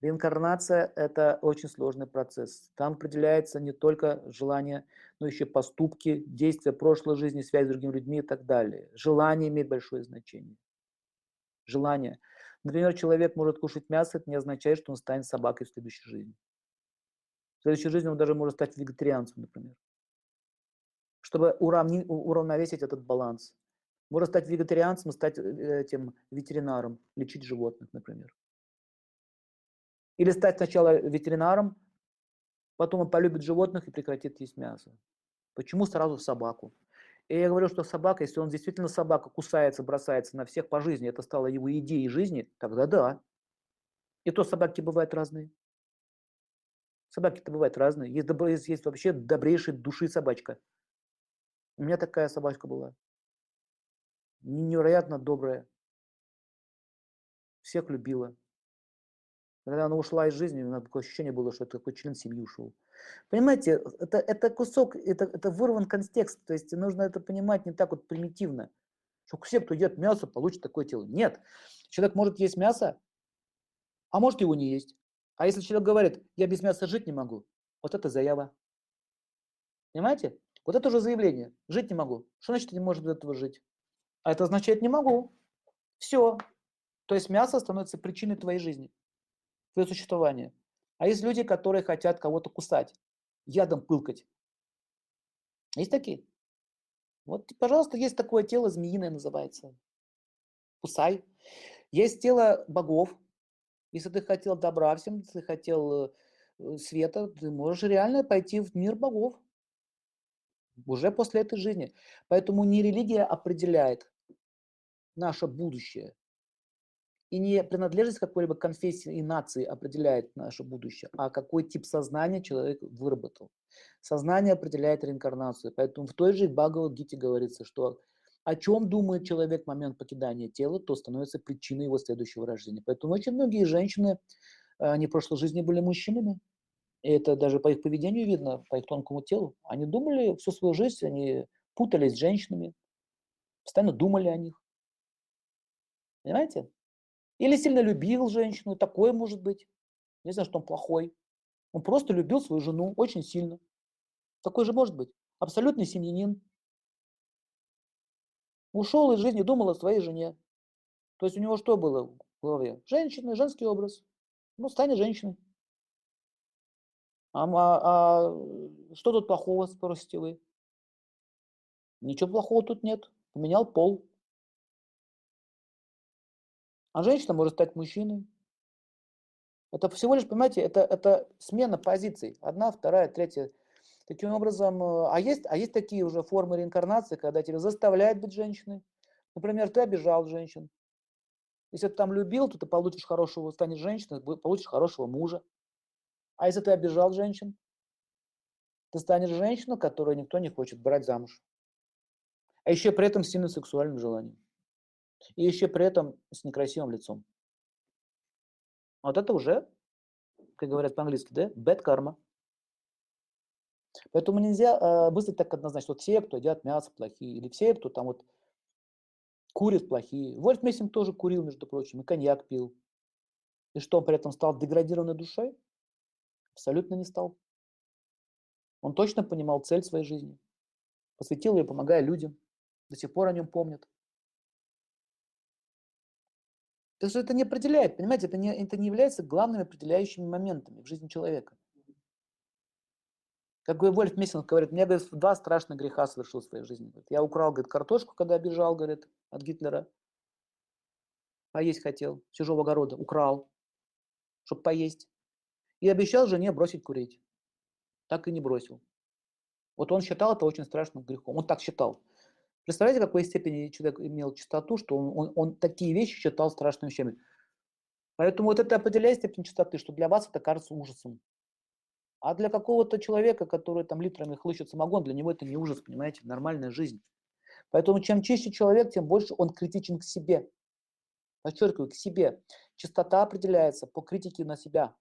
Реинкарнация – это очень сложный процесс. Там определяется не только желание, но еще поступки, действия прошлой жизни, связь с другими людьми и так далее. Желание имеет большое значение. Желание. Например, человек может кушать мясо, это не означает, что он станет собакой в следующей жизни. В следующей жизни он даже может стать вегетарианцем, например. Чтобы уравни, уравновесить этот баланс. Может стать вегетарианцем, стать э, этим ветеринаром, лечить животных, например. Или стать сначала ветеринаром, потом он полюбит животных и прекратит есть мясо. Почему сразу собаку? И я говорю, что собака, если он действительно собака, кусается, бросается на всех по жизни, это стало его идеей жизни, тогда да. И то собаки бывают разные. Собаки-то бывают разные. Есть, добро, есть, вообще добрейшей души собачка. У меня такая собачка была. Невероятно добрая. Всех любила. Когда она ушла из жизни, у меня такое ощущение было, что это такой член семьи ушел. Понимаете, это, это кусок, это, это вырван контекст, то есть нужно это понимать не так вот примитивно, что все, кто ест мясо, получит такое тело. Нет, человек может есть мясо, а может его не есть. А если человек говорит, я без мяса жить не могу, вот это заява. Понимаете? Вот это уже заявление. Жить не могу. Что значит не может без этого жить? А это означает не могу. Все. То есть мясо становится причиной твоей жизни свое существование. А есть люди, которые хотят кого-то кусать, ядом пылкать. Есть такие? Вот, пожалуйста, есть такое тело, змеиное называется. Кусай. Есть тело богов. Если ты хотел добра всем, если ты хотел э, света, ты можешь реально пойти в мир богов. Уже после этой жизни. Поэтому не религия определяет наше будущее. И не принадлежность какой-либо конфессии и нации определяет наше будущее, а какой тип сознания человек выработал. Сознание определяет реинкарнацию. Поэтому в той же Бхагавадгите говорится, что о чем думает человек в момент покидания тела, то становится причиной его следующего рождения. Поэтому очень многие женщины, они в прошлой жизни были мужчинами. И это даже по их поведению видно, по их тонкому телу. Они думали всю свою жизнь, они путались с женщинами, постоянно думали о них. Понимаете? Или сильно любил женщину, такое может быть. Не знаю, что он плохой. Он просто любил свою жену очень сильно. Такой же может быть. Абсолютный семьянин. Ушел из жизни, думал о своей жене. То есть у него что было в голове? Женщина, женский образ. Ну, станет женщиной. А, а, а что тут плохого, спросите вы? Ничего плохого тут нет. Поменял пол. А женщина может стать мужчиной. Это всего лишь, понимаете, это, это смена позиций. Одна, вторая, третья. Таким образом, э, а есть, а есть такие уже формы реинкарнации, когда тебя заставляют быть женщиной. Например, ты обижал женщин. Если ты там любил, то ты получишь хорошего, станешь женщиной, получишь хорошего мужа. А если ты обижал женщин, ты станешь женщиной, которую никто не хочет брать замуж. А еще при этом сильно сексуальным желанием. И еще при этом с некрасивым лицом. Вот это уже, как говорят по-английски, да, bad karma. Поэтому нельзя э, мыслить так однозначно, вот все, кто едят мясо, плохие, или все, кто там вот курит, плохие. Вольф Мессинг тоже курил, между прочим, и коньяк пил. И что, он при этом стал деградированной душой? Абсолютно не стал. Он точно понимал цель своей жизни. Посвятил ее, помогая людям. До сих пор о нем помнят. То есть это не определяет, понимаете, это не, это не является главными определяющими моментами в жизни человека. Как Вольф Мессинг говорит, мне, говорит, два страшных греха совершил в своей жизни. Говорит, я украл, говорит, картошку, когда бежал, говорит, от Гитлера. Поесть хотел, с чужого огорода, украл, чтобы поесть. И обещал жене бросить курить. Так и не бросил. Вот он считал это очень страшным грехом. Он так считал. Представляете, какой степени человек имел чистоту, что он, он, он такие вещи считал страшными вещами. Поэтому вот это определяет степень чистоты, что для вас это кажется ужасом. А для какого-то человека, который там литрами хлыщет самогон, для него это не ужас, понимаете, нормальная жизнь. Поэтому чем чище человек, тем больше он критичен к себе. Подчеркиваю, к себе. Чистота определяется по критике на себя.